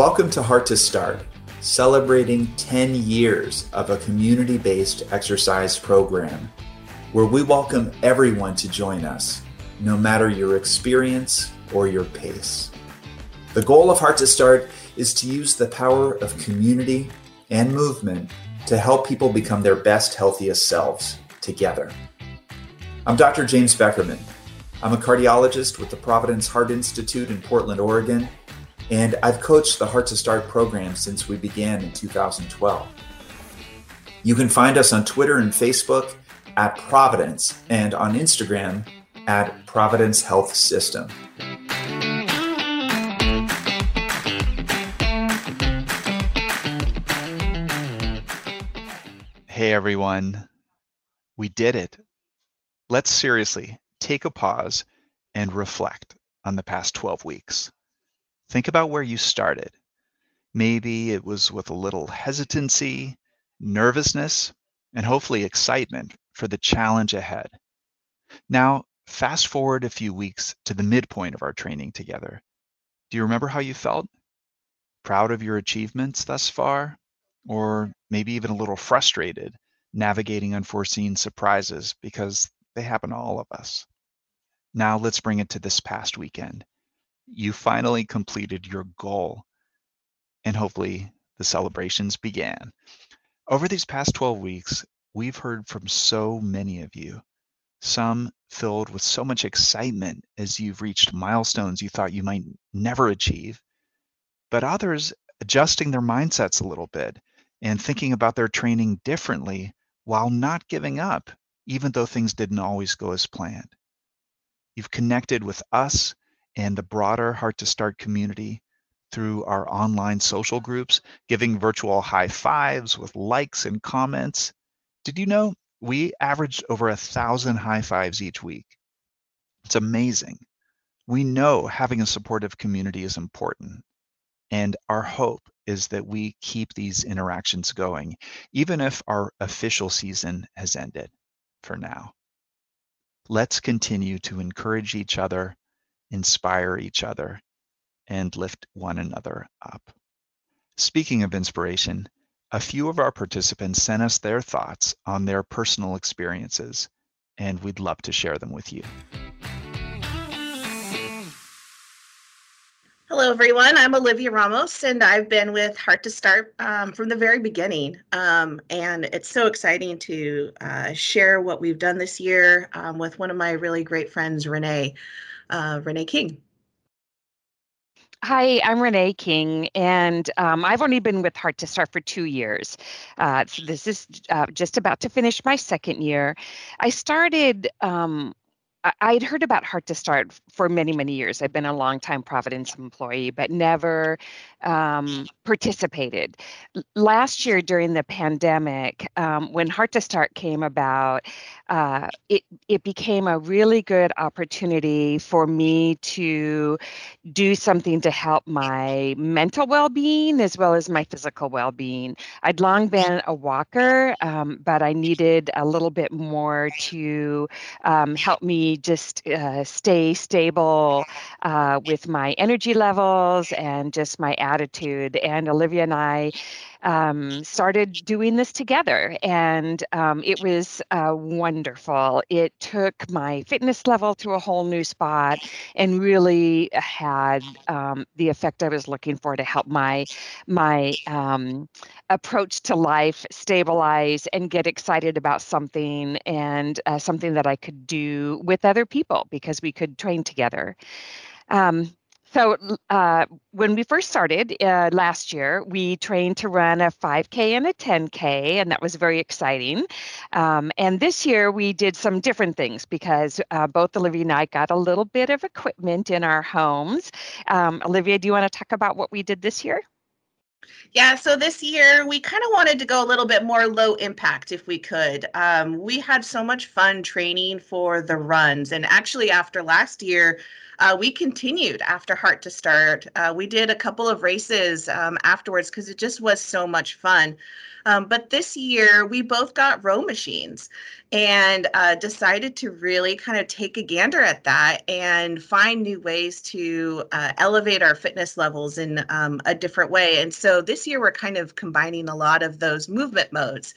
Welcome to Heart to Start, celebrating 10 years of a community based exercise program where we welcome everyone to join us, no matter your experience or your pace. The goal of Heart to Start is to use the power of community and movement to help people become their best, healthiest selves together. I'm Dr. James Beckerman. I'm a cardiologist with the Providence Heart Institute in Portland, Oregon, and I've coached the Heart to Start program since we began in 2012. You can find us on Twitter and Facebook at Providence and on Instagram at Providence Health System. Hey everyone, we did it. Let's seriously take a pause and reflect on the past 12 weeks. Think about where you started. Maybe it was with a little hesitancy, nervousness, and hopefully excitement for the challenge ahead. Now, fast forward a few weeks to the midpoint of our training together. Do you remember how you felt? Proud of your achievements thus far? Or maybe even a little frustrated navigating unforeseen surprises because they happen to all of us. Now let's bring it to this past weekend. You finally completed your goal, and hopefully the celebrations began. Over these past 12 weeks, we've heard from so many of you, some filled with so much excitement as you've reached milestones you thought you might never achieve, but others adjusting their mindsets a little bit and thinking about their training differently while not giving up, even though things didn't always go as planned. You've connected with us and the broader Heart to Start community through our online social groups, giving virtual high fives with likes and comments. Did you know we averaged over a thousand high fives each week? It's amazing. We know having a supportive community is important. And our hope is that we keep these interactions going, even if our official season has ended for now. Let's continue to encourage each other, inspire each other, and lift one another up. Speaking of inspiration, a few of our participants sent us their thoughts on their personal experiences, and we'd love to share them with you. Hello, everyone. I'm Olivia Ramos, and I've been with Heart to Start um, from the very beginning. Um, and it's so exciting to uh, share what we've done this year um, with one of my really great friends, Renee, uh, Renee King. Hi, I'm Renee King, and um, I've only been with Heart to Start for two years. Uh, so this is uh, just about to finish my second year. I started um, I had heard about Heart to Start for many, many years. I've been a long-time Providence employee, but never um, participated. Last year during the pandemic, um, when Heart to Start came about, uh, it it became a really good opportunity for me to do something to help my mental well-being as well as my physical well-being. I'd long been a walker, um, but I needed a little bit more to um, help me just uh, stay stable uh, with my energy levels and just my attitude. And Olivia and I um, started doing this together, and um, it was uh, wonderful. It took my fitness level to a whole new spot and really had um, the effect I was looking for to help my my um, approach to life stabilize and get excited about something and uh, something that I could do with other people because we could train together. Um, so uh, when we first started uh, last year, we trained to run a 5K and a 10K, and that was very exciting. Um, and this year we did some different things because uh, both Olivia and I got a little bit of equipment in our homes. Um, Olivia, do you want to talk about what we did this year? Yeah, so this year we kind of wanted to go a little bit more low impact if we could. Um, we had so much fun training for the runs, and actually, after last year, uh, we continued after Heart to Start. Uh, we did a couple of races um, afterwards because it just was so much fun. Um, but this year, we both got row machines. and uh, decided to really kind of take a gander at that and find new ways to uh, elevate our fitness levels in um, a different way. And so this year we're kind of combining a lot of those movement modes.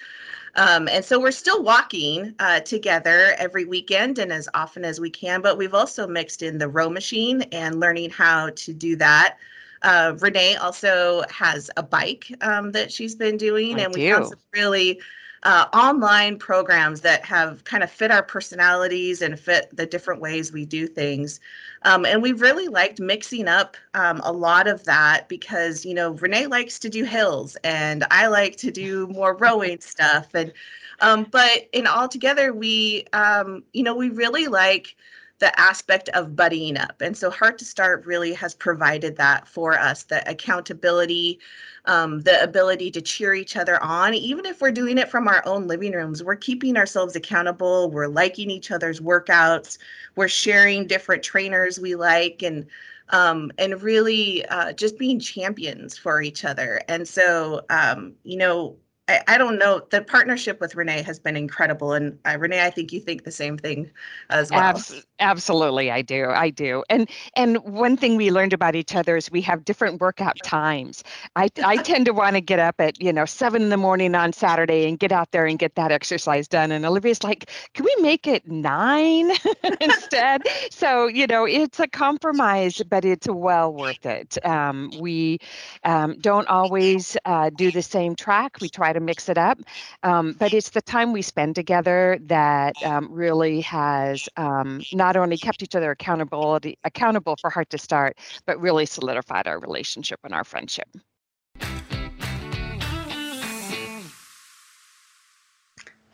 Um, and so we're still walking uh, together every weekend and as often as we can, but we've also mixed in the row machine and learning how to do that. Uh, Renee also has a bike um, that she's been doing, I and we have some really uh, online programs that have kind of fit our personalities and fit the different ways we do things. Um, and we really liked mixing up um, a lot of that because, you know, Renee likes to do hills and I like to do more rowing stuff. And, um, but in all together, we, um, you know, we really like the aspect of buddying up. And so Heart to Start really has provided that for us the accountability, um, the ability to cheer each other on, even if we're doing it from our own living rooms. We're keeping ourselves accountable, we're liking each other's workouts, we're sharing different trainers we like, and um, and really uh, just being champions for each other. And so, um, you know, I, I, don't know. The partnership with Renee has been incredible, and uh, Renee, I think you think the same thing as well. Abs- absolutely, I do. I do. And and one thing we learned about each other is we have different workout times. I I tend to want to get up at you know seven in the morning on Saturday and get out there and get that exercise done. And Olivia's like, can we make it nine instead? so you know, it's a compromise, but it's well worth it. Um, we um, don't always uh, do the same track. We try to mix it up. Um, but it's the time we spend together that um, really has um, not only kept each other accountability accountable for Heart to Start, but really solidified our relationship and our friendship.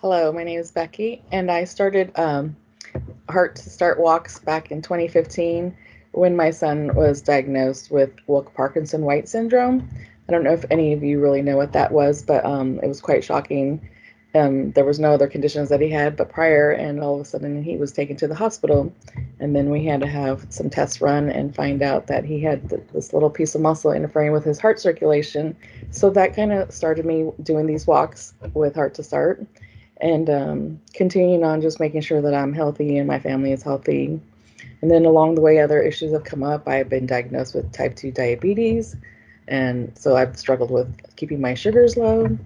Hello, my name is Becky, and I started um, Heart to Start walks back in 2015 when my son was diagnosed with Wolff Parkinson White syndrome. I don't know if any of you really know what that was, but um, it was quite shocking. Um, there was no other conditions that he had but prior, and all of a sudden he was taken to the hospital, and then we had to have some tests run and find out that he had th- this little piece of muscle interfering with his heart circulation. So that kind of started me doing these walks with Heart to Start, and um, continuing on just making sure that I'm healthy and my family is healthy. And then along the way, other issues have come up. I've been diagnosed with type 2 diabetes. And so I've struggled with keeping my sugars low.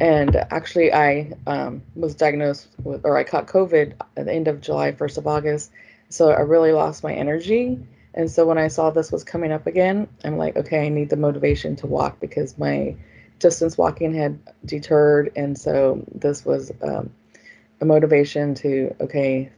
And actually, I um, was diagnosed with, or I caught COVID at the end of July, 1st of August. So I really lost my energy. And so when I saw this was coming up again, I'm like, okay, I need the motivation to walk because my distance walking had deterred. And so this was um, a motivation to, okay,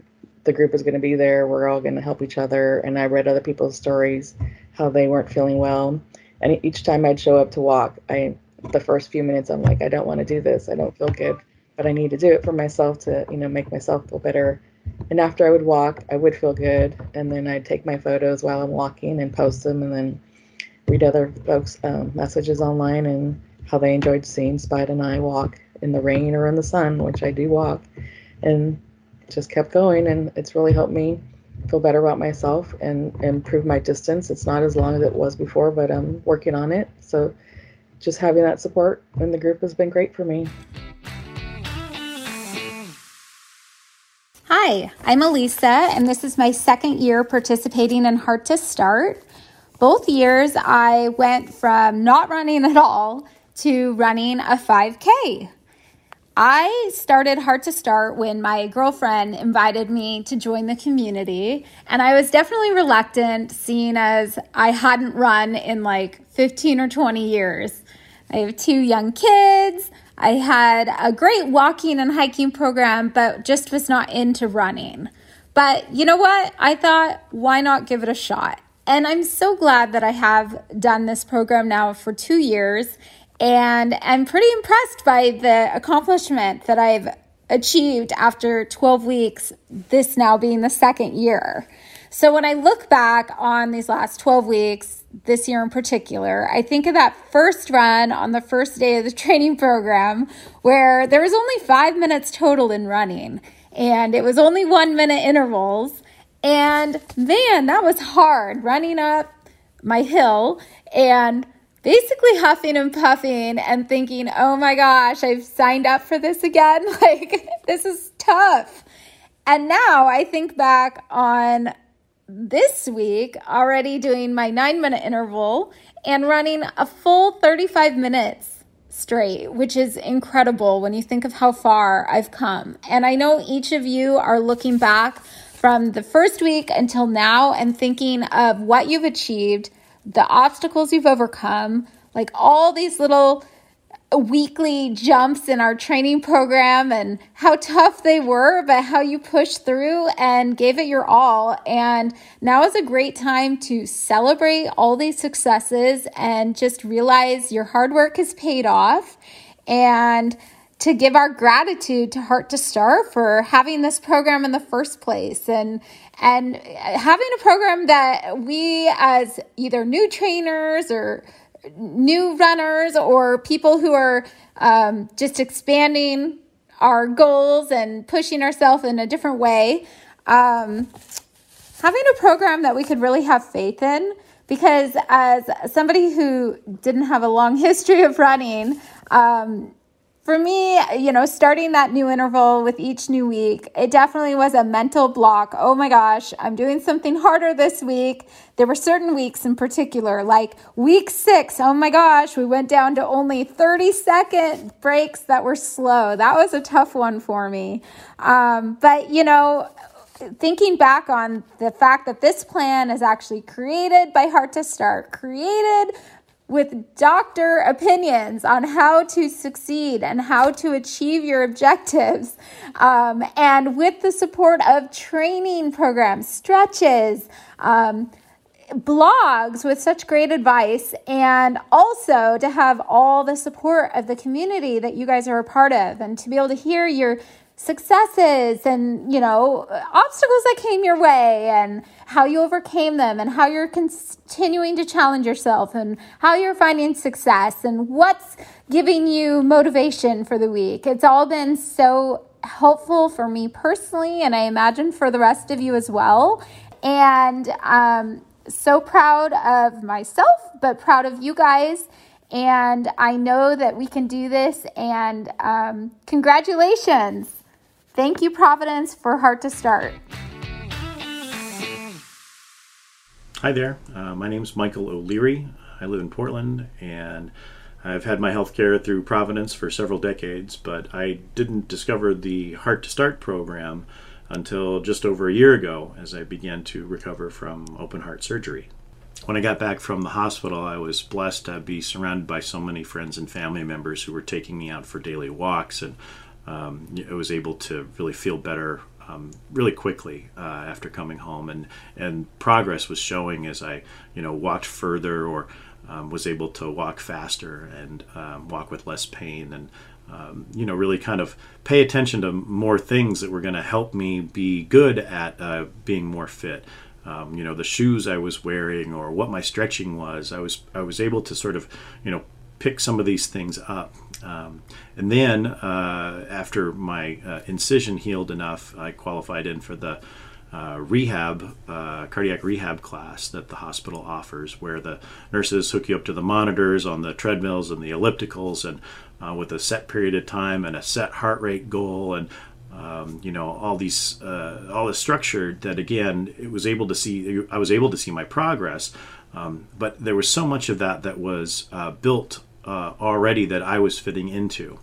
the group is going to be there. We're all going to help each other. And I read other people's stories, how they weren't feeling well and each time I'd show up to walk, I the first few minutes I'm like, I don't want to do this. I don't feel good, but I need to do it for myself to, you know, make myself feel better. And after I would walk, I would feel good, and then I'd take my photos while I'm walking and post them, and then read other folks' um, messages online and how they enjoyed seeing Spide and I walk in the rain or in the sun, which I do walk, and just kept going, and it's really helped me feel better about myself and improve my distance. It's not as long as it was before, but I'm working on it. So just having that support in the group has been great for me. Hi, I'm Elisa, and this is my second year participating in Heart to Start. Both years, I went from not running at all to running a 5K. I started Heart to Start when my girlfriend invited me to join the community, and I was definitely reluctant, seeing as I hadn't run in like 15 or 20 years. I have two young kids. I had a great walking and hiking program, but just was not into running. But you know what? I thought, why not give it a shot? And I'm so glad that I have done this program now for two years and I'm pretty impressed by the accomplishment that I've achieved after 12 weeks, this now being the second year. So when I look back on these last 12 weeks, this year in particular, I think of that first run on the first day of the training program where there was only five minutes total in running and it was only one minute intervals. And man, that was hard running up my hill and basically huffing and puffing and thinking, oh my gosh, I've signed up for this again. Like, this is tough. And now I think back on this week already doing my nine minute interval and running a full 35 minutes straight, which is incredible when you think of how far I've come. And I know each of you are looking back from the first week until now and thinking of what you've achieved, the obstacles you've overcome, like all these little weekly jumps in our training program and how tough they were, but how you pushed through and gave it your all. And now is a great time to celebrate all these successes and just realize your hard work has paid off and to give our gratitude to Heart to Start for having this program in the first place and and having a program that we as either new trainers or new runners or people who are um, just expanding our goals and pushing ourselves in a different way. Um, having a program that we could really have faith in, because as somebody who didn't have a long history of running, um, for me, you know, starting that new interval with each new week, it definitely was a mental block. Oh my gosh, I'm doing something harder this week. There were certain weeks in particular, like week six. Oh my gosh, we went down to only 30 second breaks that were slow. That was a tough one for me. Um, but, you know, thinking back on the fact that this plan is actually created by Heart to Start, created with doctor opinions on how to succeed and how to achieve your objectives, um, and with the support of training programs, stretches, um, blogs with such great advice, and also to have all the support of the community that you guys are a part of, and to be able to hear your successes and you know obstacles that came your way and how you overcame them and how you're continuing to challenge yourself and how you're finding success and what's giving you motivation for the week it's all been so helpful for me personally and i imagine for the rest of you as well and um so proud of myself but proud of you guys and I know that we can do this. And um, congratulations. Thank you, Providence, for Heart to Start. Hi there. Uh, my name is Michael O'Leary. I live in Portland and I've had my health care through Providence for several decades, but I didn't discover the Heart to Start program until just over a year ago as I began to recover from open heart surgery. When I got back from the hospital, I was blessed to be surrounded by so many friends and family members who were taking me out for daily walks and um, I was able to really feel better um, really quickly uh, after coming home, and and progress was showing as I you know walked further or um, was able to walk faster and um, walk with less pain and. Um, you know, really kind of pay attention to more things that were going to help me be good at uh, being more fit. Um, you know the shoes I was wearing or what my stretching was. I was I was able to sort of you know pick some of these things up. Um, and then uh, after my uh, incision healed enough, I qualified in for the uh, rehab, uh, cardiac rehab class that the hospital offers, where the nurses hook you up to the monitors on the treadmills and the ellipticals, and uh, with a set period of time and a set heart rate goal, and um, you know all these uh, all this structure that again it was able to see I was able to see my progress, um, but there was so much of that that was built uh, already that I was fitting into.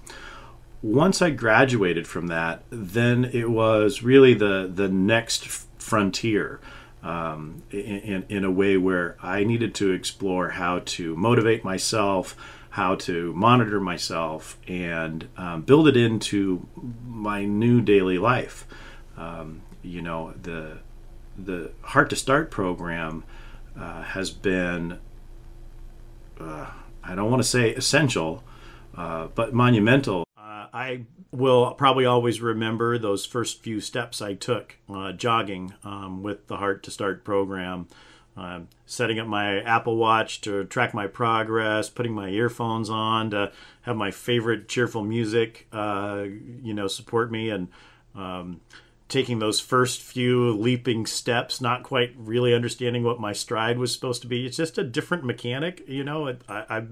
Once I graduated from that, then it was really the the next frontier. Um, in, in a way where I needed to explore how to motivate myself, how to monitor myself, and um, build it into my new daily life. Um, you know, the the Heart to Start program uh, has been uh, I don't want to say essential, uh, but monumental. Uh, I will probably always remember those first few steps I took uh, jogging um, with the Heart to Start program. Um, setting up my Apple Watch to track my progress, putting my earphones on to have my favorite cheerful music, uh, you know, support me, and um, taking those first few leaping steps, not quite really understanding what my stride was supposed to be. It's just a different mechanic, you know. I, I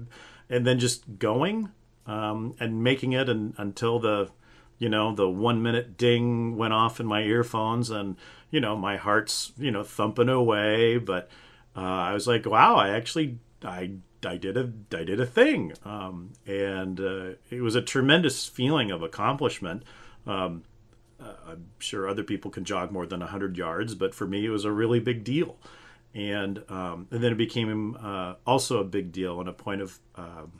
and then just going um, and making it and, until the you know, the one minute ding went off in my earphones, and you know, my heart's you know thumping away. But uh, I was like, wow, I actually I I did a I did a thing, um, and uh, it was a tremendous feeling of accomplishment. Um, uh, I'm sure other people can jog more than 100 yards, but for me, it was a really big deal. And, um, and then it became uh, also a big deal and a point of, um,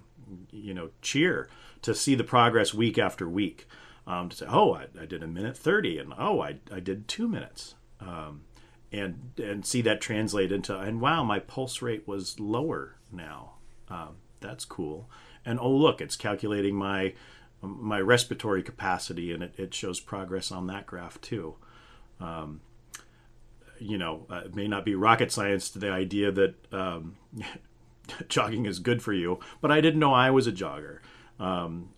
you know, cheer to see the progress week after week. Um, to say, oh, I, I, did a minute 30, and oh, I, I did two minutes. Um, and, and see that translate into, and wow, my pulse rate was lower now. Um, that's cool. And oh, look, it's calculating my my respiratory capacity, and it, it shows progress on that graph too. Um, you know, uh, it may not be rocket science to the idea that um, jogging is good for you, but I didn't know I was a jogger. Um,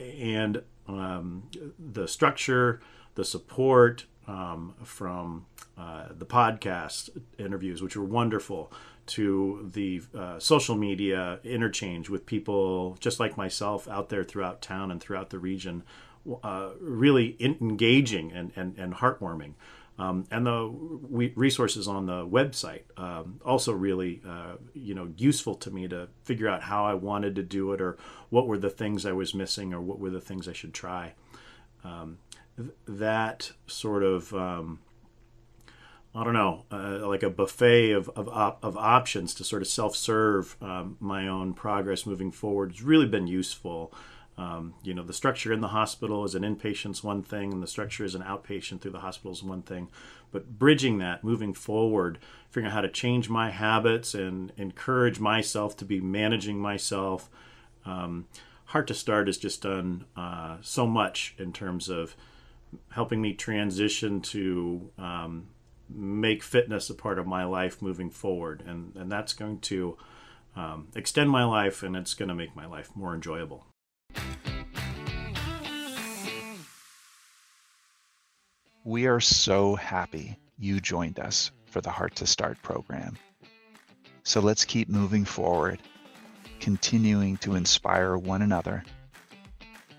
and um, the structure, the support um, from uh, the podcast interviews, which were wonderful, to the uh, social media interchange with people just like myself out there throughout town and throughout the region, uh, really engaging and, and, and heartwarming. Um, and the resources on the website um, also really uh, you know useful to me to figure out how I wanted to do it or what were the things I was missing or what were the things I should try. Um, that sort of um, I don't know, uh, like a buffet of, of, of, options to sort of self serve um, my own progress moving forward has really been useful. Um, you know, the structure in the hospital as an inpatient's one thing, and the structure as an outpatient through the hospital is one thing. But bridging that, moving forward, figuring out how to change my habits and encourage myself to be managing myself. Um, Heart to Start has just done uh, so much in terms of helping me transition to um, make fitness a part of my life moving forward, and and that's going to um, extend my life, and it's going to make my life more enjoyable. We are so happy you joined us for the Heart to Start program. So let's keep moving forward, continuing to inspire one another,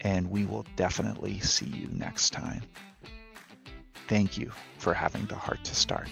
and we will definitely see you next time. Thank you for having the heart to start.